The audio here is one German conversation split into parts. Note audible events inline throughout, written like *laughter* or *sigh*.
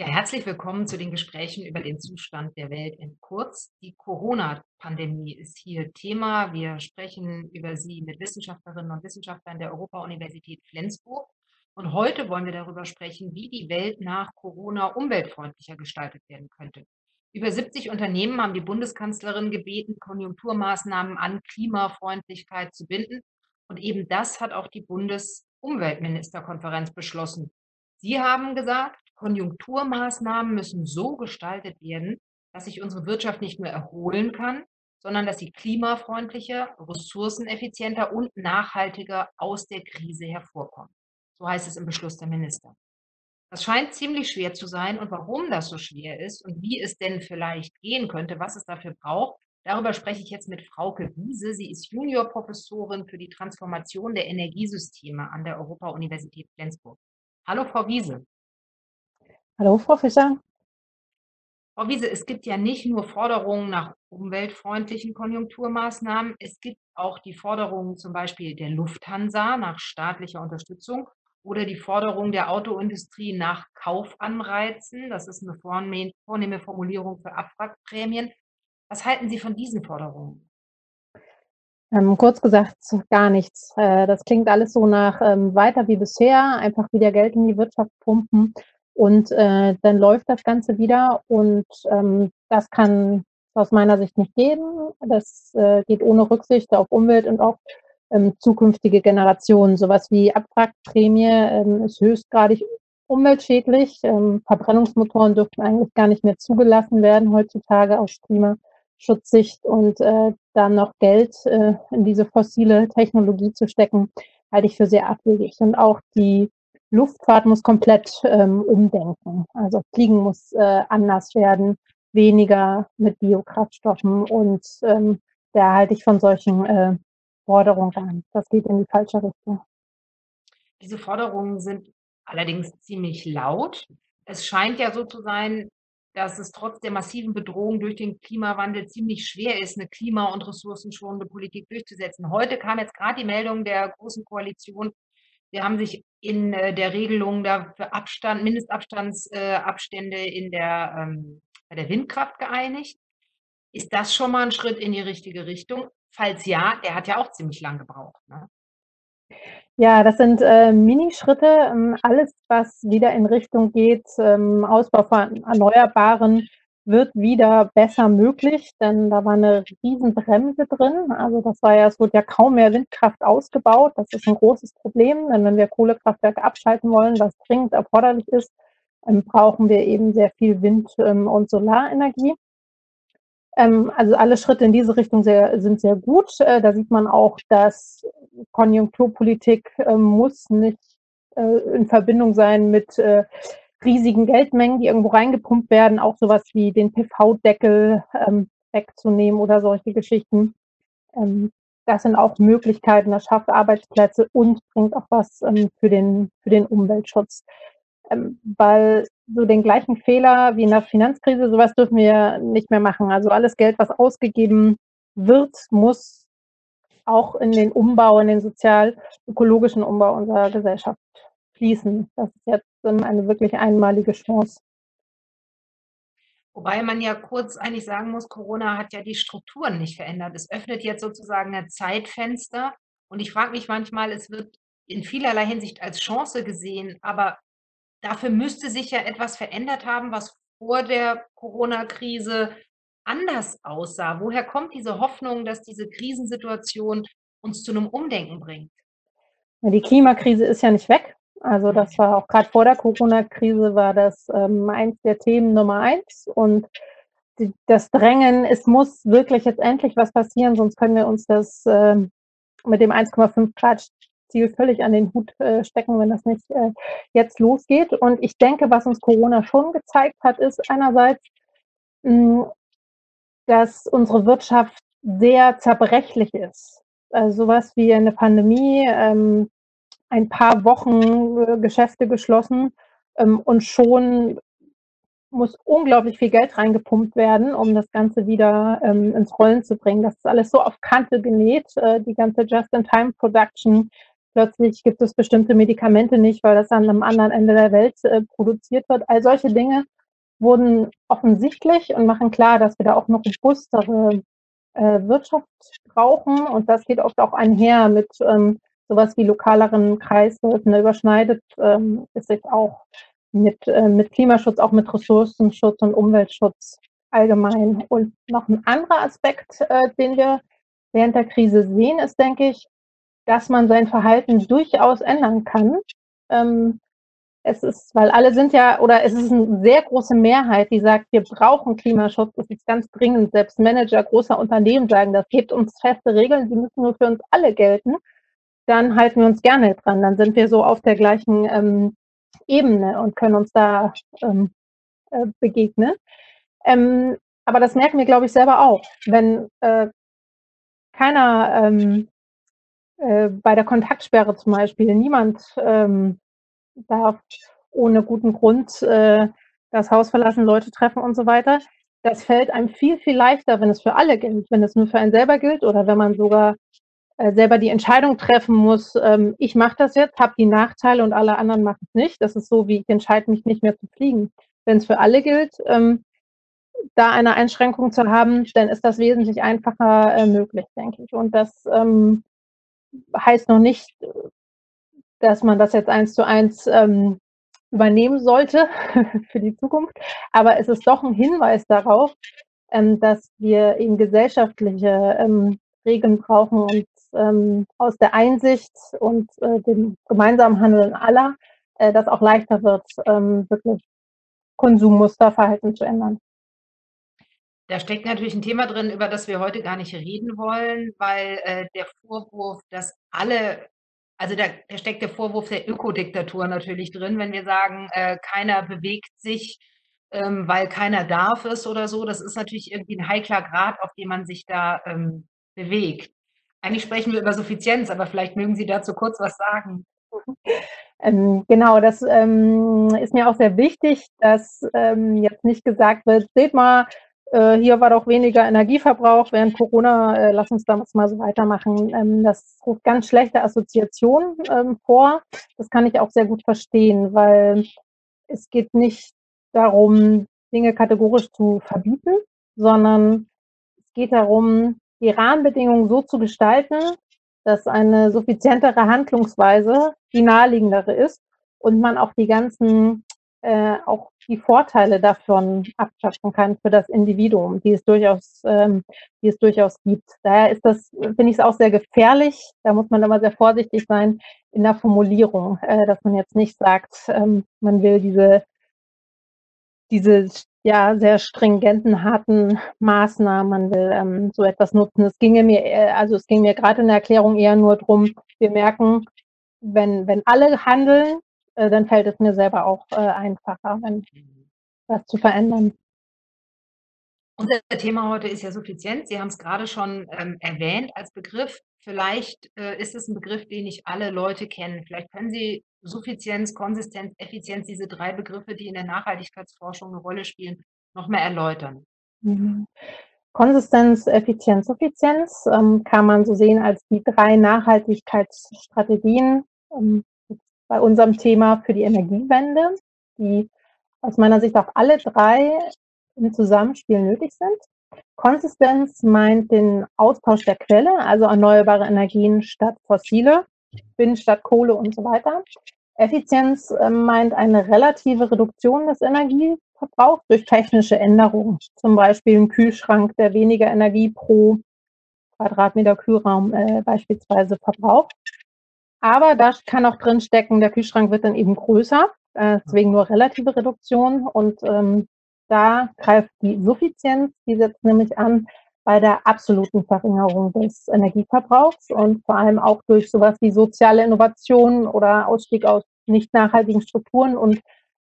Ja, herzlich willkommen zu den Gesprächen über den Zustand der Welt in kurz. Die Corona-Pandemie ist hier Thema. Wir sprechen über sie mit Wissenschaftlerinnen und Wissenschaftlern der Europa-Universität Flensburg. Und heute wollen wir darüber sprechen, wie die Welt nach Corona umweltfreundlicher gestaltet werden könnte. Über 70 Unternehmen haben die Bundeskanzlerin gebeten, Konjunkturmaßnahmen an Klimafreundlichkeit zu binden. Und eben das hat auch die Bundesumweltministerkonferenz beschlossen. Sie haben gesagt, Konjunkturmaßnahmen müssen so gestaltet werden, dass sich unsere Wirtschaft nicht nur erholen kann, sondern dass sie klimafreundlicher, ressourceneffizienter und nachhaltiger aus der Krise hervorkommt. So heißt es im Beschluss der Minister. Das scheint ziemlich schwer zu sein und warum das so schwer ist und wie es denn vielleicht gehen könnte, was es dafür braucht, darüber spreche ich jetzt mit Frauke Wiese. Sie ist Juniorprofessorin für die Transformation der Energiesysteme an der Europa-Universität Flensburg. Hallo, Frau Wiese. Hallo, Frau Fischer. Frau Wiese, es gibt ja nicht nur Forderungen nach umweltfreundlichen Konjunkturmaßnahmen, es gibt auch die Forderungen zum Beispiel der Lufthansa nach staatlicher Unterstützung oder die Forderung der Autoindustrie nach Kaufanreizen. Das ist eine vornehme Formulierung für Abwrackprämien. Was halten Sie von diesen Forderungen? Ähm, kurz gesagt, gar nichts. Äh, das klingt alles so nach ähm, weiter wie bisher, einfach wieder Geld in die Wirtschaft pumpen und äh, dann läuft das Ganze wieder und ähm, das kann aus meiner Sicht nicht gehen. Das äh, geht ohne Rücksicht auf Umwelt und auch ähm, zukünftige Generationen. Sowas wie Abwrackprämie ähm, ist höchstgradig umweltschädlich. Ähm, Verbrennungsmotoren dürften eigentlich gar nicht mehr zugelassen werden heutzutage aus Klimaschutzsicht und äh, dann noch Geld äh, in diese fossile Technologie zu stecken, halte ich für sehr abwegig. Und auch die Luftfahrt muss komplett ähm, umdenken. Also Fliegen muss äh, anders werden, weniger mit Biokraftstoffen und ähm, da halte ich von solchen äh, Forderungen an. Das geht in die falsche Richtung. Diese Forderungen sind allerdings ziemlich laut. Es scheint ja so zu sein, dass es trotz der massiven Bedrohung durch den Klimawandel ziemlich schwer ist, eine klima- und ressourcenschonende Politik durchzusetzen. Heute kam jetzt gerade die Meldung der Großen Koalition, Sie haben sich in äh, der Regelung da für Abstand, Mindestabstandsabstände äh, in der, ähm, bei der Windkraft geeinigt. Ist das schon mal ein Schritt in die richtige Richtung? Falls ja, der hat ja auch ziemlich lang gebraucht. Ne? Ja, das sind äh, Minischritte. Ähm, alles, was wieder in Richtung geht, ähm, Ausbau von Erneuerbaren, wird wieder besser möglich, denn da war eine Riesenbremse drin. Also das war ja, es wurde ja kaum mehr Windkraft ausgebaut. Das ist ein großes Problem, denn wenn wir Kohlekraftwerke abschalten wollen, was dringend erforderlich ist, ähm, brauchen wir eben sehr viel Wind- ähm, und Solarenergie. Ähm, also alle Schritte in diese Richtung sehr, sind sehr gut. Äh, da sieht man auch, dass Konjunkturpolitik muss nicht äh, in Verbindung sein mit äh, riesigen Geldmengen, die irgendwo reingepumpt werden, auch sowas wie den PV-Deckel ähm, wegzunehmen oder solche Geschichten. Ähm, das sind auch Möglichkeiten, das schafft Arbeitsplätze und bringt auch was ähm, für, den, für den Umweltschutz. Ähm, weil so den gleichen Fehler wie in der Finanzkrise, sowas dürfen wir nicht mehr machen. Also alles Geld, was ausgegeben wird, muss auch in den Umbau, in den sozial-ökologischen Umbau unserer Gesellschaft fließen. Das ist jetzt eine wirklich einmalige Chance. Wobei man ja kurz eigentlich sagen muss, Corona hat ja die Strukturen nicht verändert. Es öffnet jetzt sozusagen ein Zeitfenster. Und ich frage mich manchmal, es wird in vielerlei Hinsicht als Chance gesehen, aber dafür müsste sich ja etwas verändert haben, was vor der Corona-Krise anders aussah. Woher kommt diese Hoffnung, dass diese Krisensituation uns zu einem Umdenken bringt? Die Klimakrise ist ja nicht weg. Also das war auch gerade vor der Corona-Krise war das ähm, eins der Themen Nummer eins und die, das Drängen, es muss wirklich jetzt endlich was passieren, sonst können wir uns das äh, mit dem 1,5 Grad Ziel völlig an den Hut äh, stecken, wenn das nicht äh, jetzt losgeht. Und ich denke, was uns Corona schon gezeigt hat, ist einerseits, mh, dass unsere Wirtschaft sehr zerbrechlich ist. Also sowas wie eine Pandemie, ähm, ein paar Wochen äh, Geschäfte geschlossen ähm, und schon muss unglaublich viel Geld reingepumpt werden, um das Ganze wieder ähm, ins Rollen zu bringen. Das ist alles so auf Kante genäht, äh, die ganze Just-in-Time-Production, plötzlich gibt es bestimmte Medikamente nicht, weil das an einem anderen Ende der Welt, äh, produziert wird. All solche Dinge wurden offensichtlich und machen klar, dass wir da auch 'ne robustere, äh, Wirtschaft brauchen und das geht oft auch einher mit, ähm, so was wie lokaleren Kreisläufen. Da überschneidet, ähm, es sich auch mit, äh mit Klimaschutz, auch mit Ressourcenschutz und Umweltschutz allgemein. Und noch 'n anderer Aspekt, äh, den wir während der Krise sehen, ist, denke ich, dass man sein Verhalten durchaus ändern kann. Ähm, es ist weil alle sind ja oder es ist 'n sehr große Mehrheit, die sagt: „Wir brauchen Klimaschutz, das ist ganz dringend.“ Selbst Manager großer Unternehmen sagen das: „Gebt uns feste Regeln, die müssen nur für uns alle gelten.“ Dann halten wir uns gerne dran. Dann sind wir so auf der gleichen, ähm, Ebene und können uns da, ähm, äh, begegnen. Ähm, aber das merken wir, glaube ich, selber auch. Wenn, äh, keiner, ähm, äh, bei der Kontaktsperre zum Beispiel niemand, ähm, darf ohne guten Grund, äh, das Haus verlassen, Leute treffen und so weiter. Das fällt einem viel, viel leichter, wenn es für alle gilt. Wenn es nur für einen selber gilt oder wenn man sogar, selber die Entscheidung treffen muss, ähm: „Ich mache das jetzt, habe die Nachteile und alle anderen machen's nicht.“ Das ist so wie: „Ich entscheide mich nicht mehr zu fliegen.“ Wenn's für alle gilt, ähm, da eine Einschränkung zu haben, dann ist das wesentlich einfacher, äh, möglich, denke ich. Und das, ähm, heißt noch nicht, äh, dass man das jetzt eins zu eins, ähm, übernehmen sollte *laughs* für die Zukunft, aber es ist doch 'n Hinweis darauf, ähm, dass wir eben gesellschaftliche, ähm, Regeln brauchen und, ähm, aus der Einsicht und, äh, dem gemeinsamen Handeln aller, äh, das auch leichter wird, ähm, wirklich Konsummuster, Verhalten zu ändern. Da steckt natürlich 'n Thema drin, über das wir heute gar nicht reden wollen, weil, äh, der Vorwurf, dass alle also, da da steckt der Vorwurf der Ökodiktatur natürlich drin, wenn wir sagen, äh, keiner bewegt sich, ähm, weil keiner darf es oder so. Das ist natürlich irgendwie 'n heikler Grad, auf dem man sich da, ähm, bewegt. Eigentlich sprechen wir über Suffizienz, aber vielleicht mögen Sie dazu kurz was sagen. *laughs* Ähm, genau, das, ähm, ist mir auch sehr wichtig, dass, ähm, jetzt nicht gesagt wird: „Seht mal, äh, hier war doch weniger Energieverbrauch während Corona, äh, lass uns das mal so weitermachen.“ Ähm, das ruft ganz schlechte Assoziationen, ähm, vor. Das kann ich auch sehr gut verstehen, weil es geht nicht darum, Dinge kategorisch zu verbieten, sondern es geht darum, die Rahmenbedingungen so zu gestalten, dass eine suffizientere Handlungsweise die naheliegendere ist und man auch die ganzen äh, auch die Vorteile davon abschöpfen kann für das Individuum, die es durchaus ähm, die es durchaus gibt. Daher ist das finde ich's auch sehr gefährlich. Da muss man immer sehr vorsichtig sein in der Formulierung, äh, dass man jetzt nicht sagt, ähm, man will diese diese ja, sehr stringenten, harten Maßnahmen man will, ähm, so etwas nutzen. Es ginge mir äh, also, es ging mir grad in der Erklärung eher nur drum, wir merken, wenn wenn alle handeln, äh, dann fällt es mir selber auch, äh, einfacher, wenn was zu verändern. Unser Thema heute ist ja Suffizienz. Sie haben's grade schon, ähm, erwähnt als Begriff. Vielleicht, äh, ist es 'n Begriff, den nicht alle Leute kennen. Vielleicht können Sie Suffizienz, Konsistenz, Effizienz, diese 3 Begriffe, die in der Nachhaltigkeitsforschung 'ne Rolle spielen, noch mal erläutern. Mhm. Konsistenz, Effizienz, Suffizienz, ähm, kann man so sehen als die 3 Nachhaltigkeitsstrategien, ähm, bei unserem Thema für die Energiewende, die aus meiner Sicht auch alle 3 im Zusammenspiel nötig sind. Konsistenz meint den Austausch der Quelle, also erneuerbare Energien statt fossile, Wind statt Kohle und so weiter. Effizienz, ähm, meint eine relative Reduktion des Energieverbrauchs durch technische Änderungen, zum Beispiel 'n Kühlschrank, der weniger Energie pro Quadratmeter Kühlraum, äh, beispielsweise verbraucht. Aber da kann auch drinstecken, der Kühlschrank wird dann eben größer, äh, deswegen nur relative Reduktion und, ähm, da greift die Suffizienz, die setzt nämlich an bei der absoluten Verringerung des Energieverbrauchs und vor allem auch durch so was wie soziale Innovation oder Ausstieg aus nicht nachhaltigen Strukturen und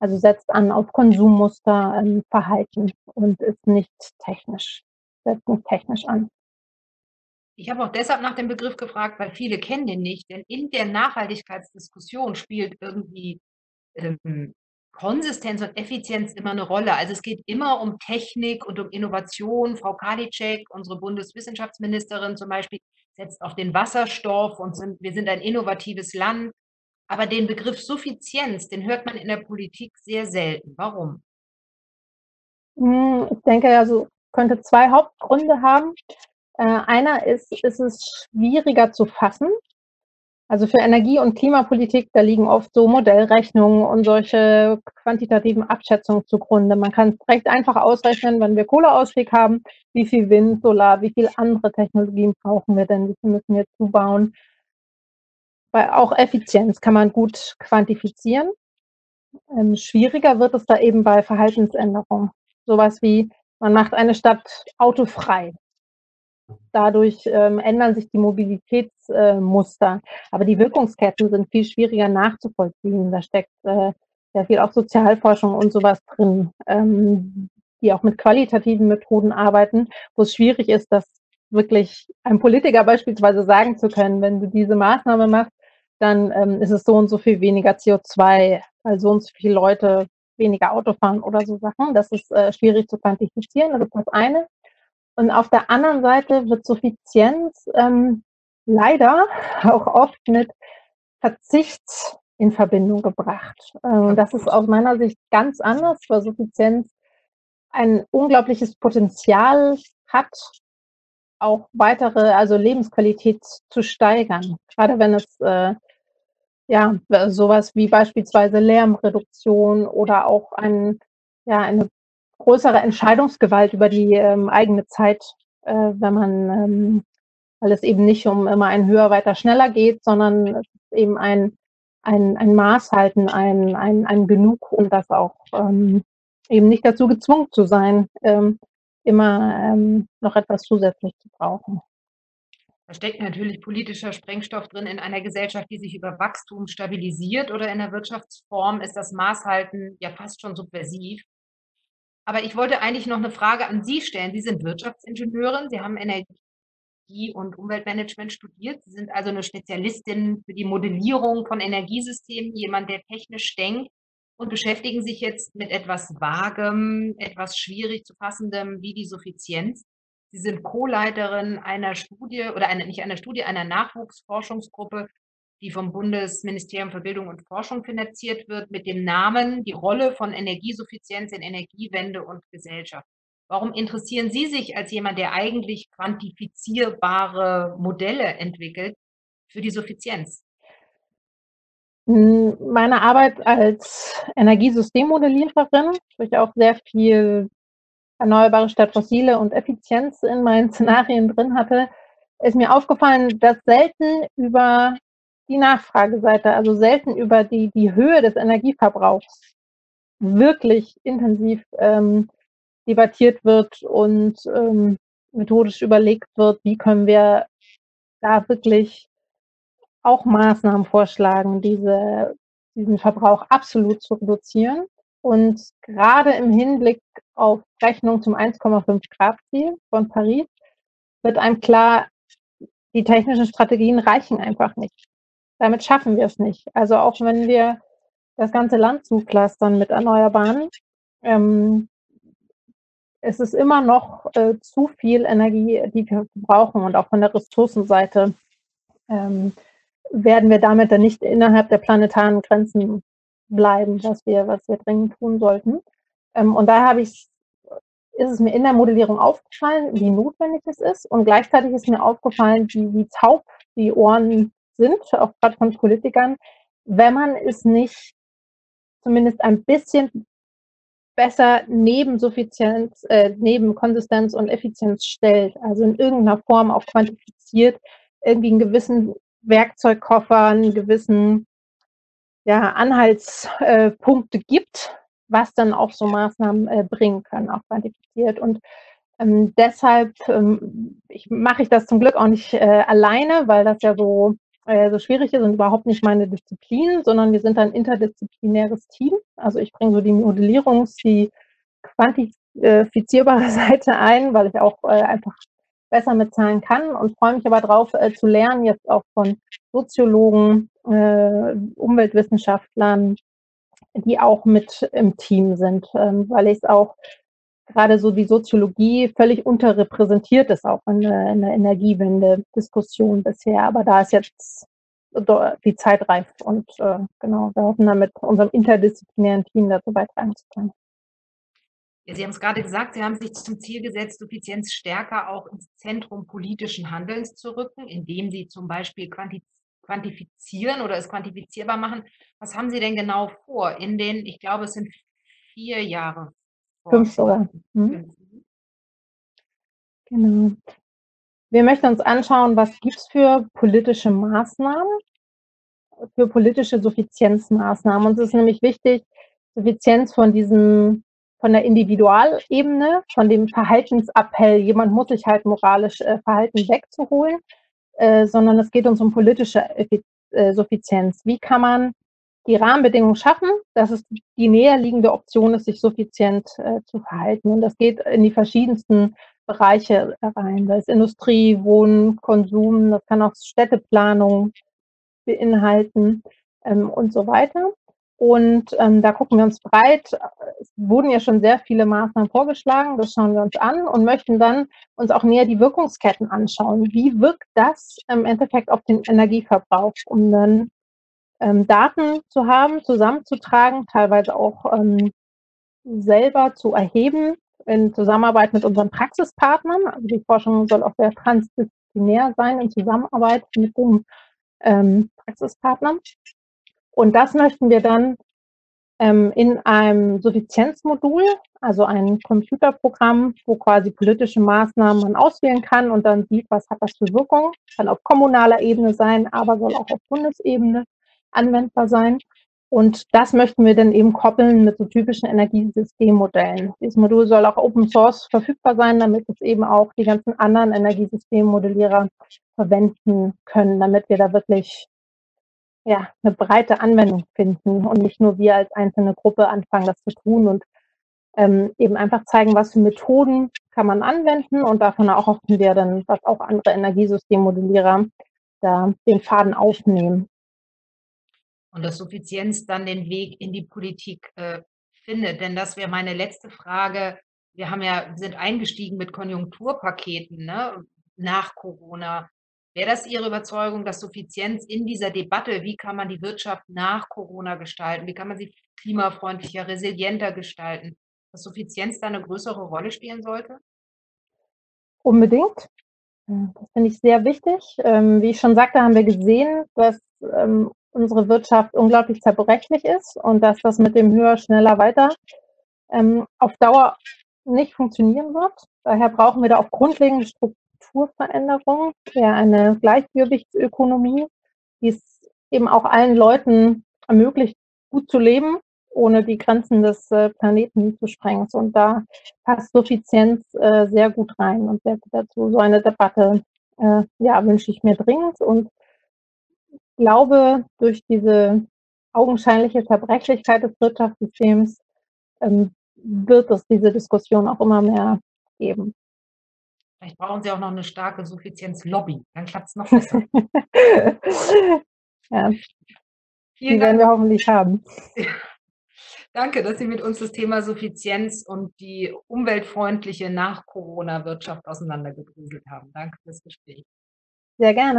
also, setzt an auf Konsummuster, ähm, Verhalten und ist nicht technisch setzt nicht technisch an. Ich habe auch deshalb nach dem Begriff gefragt, weil viele kennen den nicht, denn in der Nachhaltigkeitsdiskussion spielt irgendwie, ähm, Konsistenz und Effizienz immer eine Rolle. Also, es geht immer um Technik und um Innovation. Frau Karliczek, unsere Bundeswissenschaftsministerin zum Beispiel, setzt auf den Wasserstoff und sind wir sind ein innovatives Land. Aber den Begriff Suffizienz, den hört man in der Politik sehr selten. Warum? Hm, ich denke, also, könnte 2 Hauptgründe haben. Äh, einer ist, ist es schwieriger zu fassen. Also für Energie- und Klimapolitik, da liegen oft so Modellrechnungen und solche quantitativen Abschätzungen zugrunde. Man kann recht einfach ausrechnen, wenn wir Kohleausstieg haben, wie viel Wind, Solar, wie viel andere Technologien brauchen wir denn, wie viel müssen wir zubauen. Weil auch Effizienz kann man gut quantifizieren. Ähm, schwieriger wird es da eben bei Verhaltensänderungen. Sowas wie, man macht eine Stadt autofrei. Dadurch ähm, ändern sich die Mobilitätsmuster. Äh, Aber die Wirkungsketten sind viel schwieriger nachzuvollziehen. Da steckt äh, sehr viel auch Sozialforschung und sowas drin, ähm, die auch mit qualitativen Methoden arbeiten, wo es schwierig ist, das wirklich einem Politiker beispielsweise sagen zu können, wenn du diese Maßnahme machst, dann ähm, ist es so und so viel weniger CO2, weil so und so viele Leute weniger Auto fahren oder so Sachen. Das ist äh, schwierig zu quantifizieren, das ist das eine. Und auf der anderen Seite wird Suffizienz ähm, leider auch oft mit Verzicht in Verbindung gebracht. Ähm, das ist aus meiner Sicht ganz anders, weil Suffizienz ein unglaubliches Potenzial hat, auch weitere, also Lebensqualität zu steigern. Gerade wenn es äh, ja sowas wie beispielsweise Lärmreduktion oder auch ein, ja, eine größere Entscheidungsgewalt über die ähm, eigene Zeit, äh, wenn man, ähm, weil es eben nicht um immer ein höher, weiter, schneller geht, sondern eben ein, ein, ein Maß halten, ein, ein, ein Genug, um das auch ähm, eben nicht dazu gezwungen zu sein, ähm, immer ähm, noch etwas zusätzlich zu brauchen. Da steckt natürlich politischer Sprengstoff drin in einer Gesellschaft, die sich über Wachstum stabilisiert oder in der Wirtschaftsform ist das Maßhalten ja fast schon subversiv. Aber ich wollte eigentlich noch eine Frage an Sie stellen. Sie sind Wirtschaftsingenieurin, Sie haben Energie und Umweltmanagement studiert. Sie sind also eine Spezialistin für die Modellierung von Energiesystemen, jemand, der technisch denkt und beschäftigen sich jetzt mit etwas Vagem, etwas schwierig zu fassendem wie die Suffizienz. Sie sind Co-Leiterin einer Studie oder einer, nicht einer Studie, einer Nachwuchsforschungsgruppe die vom Bundesministerium für Bildung und Forschung finanziert wird, mit dem Namen Die Rolle von Energiesuffizienz in Energiewende und Gesellschaft. Warum interessieren Sie sich als jemand, der eigentlich quantifizierbare Modelle entwickelt, für die Suffizienz? Hm, meine Arbeit als Energiesystemmodelliererin, wo ich auch sehr viel erneuerbare statt fossile und Effizienz in meinen Szenarien drin hatte, ist mir aufgefallen, dass selten über die Nachfrageseite, also selten über die, die Höhe des Energieverbrauchs wirklich intensiv ähm, debattiert wird und ähm, methodisch überlegt wird, wie können wir da wirklich auch Maßnahmen vorschlagen, diese, diesen Verbrauch absolut zu reduzieren. Und gerade im Hinblick auf Rechnung zum 1,5 Grad Ziel von Paris wird einem klar, die technischen Strategien reichen einfach nicht damit schaffen wir es nicht. Also auch wenn wir das ganze Land zuklastern mit Erneuerbaren, ähm, es ist immer noch äh, zu viel Energie, die wir brauchen und auch von der Ressourcenseite ähm, werden wir damit dann nicht innerhalb der planetaren Grenzen bleiben, was wir, was wir dringend tun sollten. Ähm, und daher habe ich, ist es mir in der Modellierung aufgefallen, wie notwendig es ist und gleichzeitig ist mir aufgefallen, wie, wie taub die Ohren sind, auch gerade von Politikern, wenn man es nicht zumindest ein bisschen besser neben Suffizienz, äh, neben Konsistenz und Effizienz stellt, also in irgendeiner Form auch quantifiziert, irgendwie einen gewissen Werkzeugkoffer, einen gewissen ja, Anhaltspunkte gibt, was dann auch so Maßnahmen äh, bringen können, auch quantifiziert. Und ähm, deshalb ähm, mache ich das zum Glück auch nicht äh, alleine, weil das ja so äh, so schwierig ist und überhaupt nicht meine Disziplin, sondern wir sind ein interdisziplinäres Team. Also ich bringe so die Modellierungs-, die quantifizierbare *laughs* Seite ein, weil ich auch äh, einfach besser mit Zahlen kann und freue mich aber darauf äh, zu lernen, jetzt auch von Soziologen, äh, Umweltwissenschaftlern, die auch mit im Team sind, ähm, weil ich es auch gerade so die Soziologie völlig unterrepräsentiert ist, auch in der, in der Energiewende-Diskussion bisher. Aber da ist jetzt die Zeit reif und äh, genau, wir hoffen damit unserem interdisziplinären Team dazu beitragen zu können. Ja, Sie haben es gerade gesagt, Sie haben sich zum Ziel gesetzt, Suffizienz stärker auch ins Zentrum politischen Handelns zu rücken, indem Sie zum Beispiel quantifizieren oder es quantifizierbar machen. Was haben Sie denn genau vor in den, ich glaube, es sind vier Jahre? Fünf sogar. Hm? Genau. Wir möchten uns anschauen, was gibt es für politische Maßnahmen, für politische Suffizienzmaßnahmen. Uns ist nämlich wichtig, Suffizienz von diesem von der Individualebene, von dem Verhaltensappell, jemand muss sich halt moralisch äh, verhalten, wegzuholen, äh, sondern es geht uns um politische äh, Suffizienz. Wie kann man die Rahmenbedingungen schaffen, dass es die näher liegende Option ist, sich suffizient äh, zu verhalten. Und das geht in die verschiedensten Bereiche rein. Das ist Industrie, Wohnen, Konsum, das kann auch Städteplanung beinhalten ähm, und so weiter. Und ähm, da gucken wir uns breit. Es wurden ja schon sehr viele Maßnahmen vorgeschlagen. Das schauen wir uns an und möchten dann uns auch näher die Wirkungsketten anschauen. Wie wirkt das im Endeffekt auf den Energieverbrauch, um dann ähm, Daten zu haben, zusammenzutragen, teilweise auch ähm, selber zu erheben in Zusammenarbeit mit unseren Praxispartnern. Also die Forschung soll auch sehr transdisziplinär sein in Zusammenarbeit mit den ähm, Praxispartnern. Und das möchten wir dann ähm, in einem Suffizienzmodul, also ein Computerprogramm, wo quasi politische Maßnahmen man auswählen kann und dann sieht, was hat das für Wirkung. Kann auf kommunaler Ebene sein, aber soll auch auf Bundesebene anwendbar sein. Und das möchten wir dann eben koppeln mit so typischen Energiesystemmodellen. Dieses Modul soll auch Open Source verfügbar sein, damit es eben auch die ganzen anderen Energiesystemmodellierer verwenden können, damit wir da wirklich ja, eine breite Anwendung finden und nicht nur wir als einzelne Gruppe anfangen, das zu tun und ähm, eben einfach zeigen, was für Methoden kann man anwenden und davon auch hoffen wir dann, dass auch andere Energiesystemmodellierer da den Faden aufnehmen. Und dass Suffizienz dann den Weg in die Politik äh, findet. Denn das wäre meine letzte Frage. Wir haben ja, sind eingestiegen mit Konjunkturpaketen ne, nach Corona. Wäre das Ihre Überzeugung, dass Suffizienz in dieser Debatte, wie kann man die Wirtschaft nach Corona gestalten, wie kann man sie klimafreundlicher, resilienter gestalten, dass Suffizienz da eine größere Rolle spielen sollte? Unbedingt. Das finde ich sehr wichtig. Ähm, wie ich schon sagte, haben wir gesehen, dass ähm, unsere Wirtschaft unglaublich zerbrechlich ist und dass das mit dem höher, schneller, weiter ähm, auf Dauer nicht funktionieren wird. Daher brauchen wir da auch grundlegende Strukturen Strukturveränderung, ja eine Gleichgewichtsökonomie, die es eben auch allen Leuten ermöglicht, gut zu leben, ohne die Grenzen des äh, Planeten zu sprengen. Und da passt Suffizienz äh, sehr gut rein und sehr gut dazu. So eine Debatte äh, ja, wünsche ich mir dringend und glaube, durch diese augenscheinliche Zerbrechlichkeit des Wirtschaftssystems ähm, wird es diese Diskussion auch immer mehr geben. Vielleicht brauchen Sie auch noch eine starke Suffizienzlobby, dann klappt es noch besser. *laughs* ja. Die werden wir hoffentlich haben. *laughs* Danke, dass Sie mit uns das Thema Suffizienz und die umweltfreundliche Nach-Corona-Wirtschaft auseinandergedröselt haben. Danke fürs Gespräch. Sehr gerne.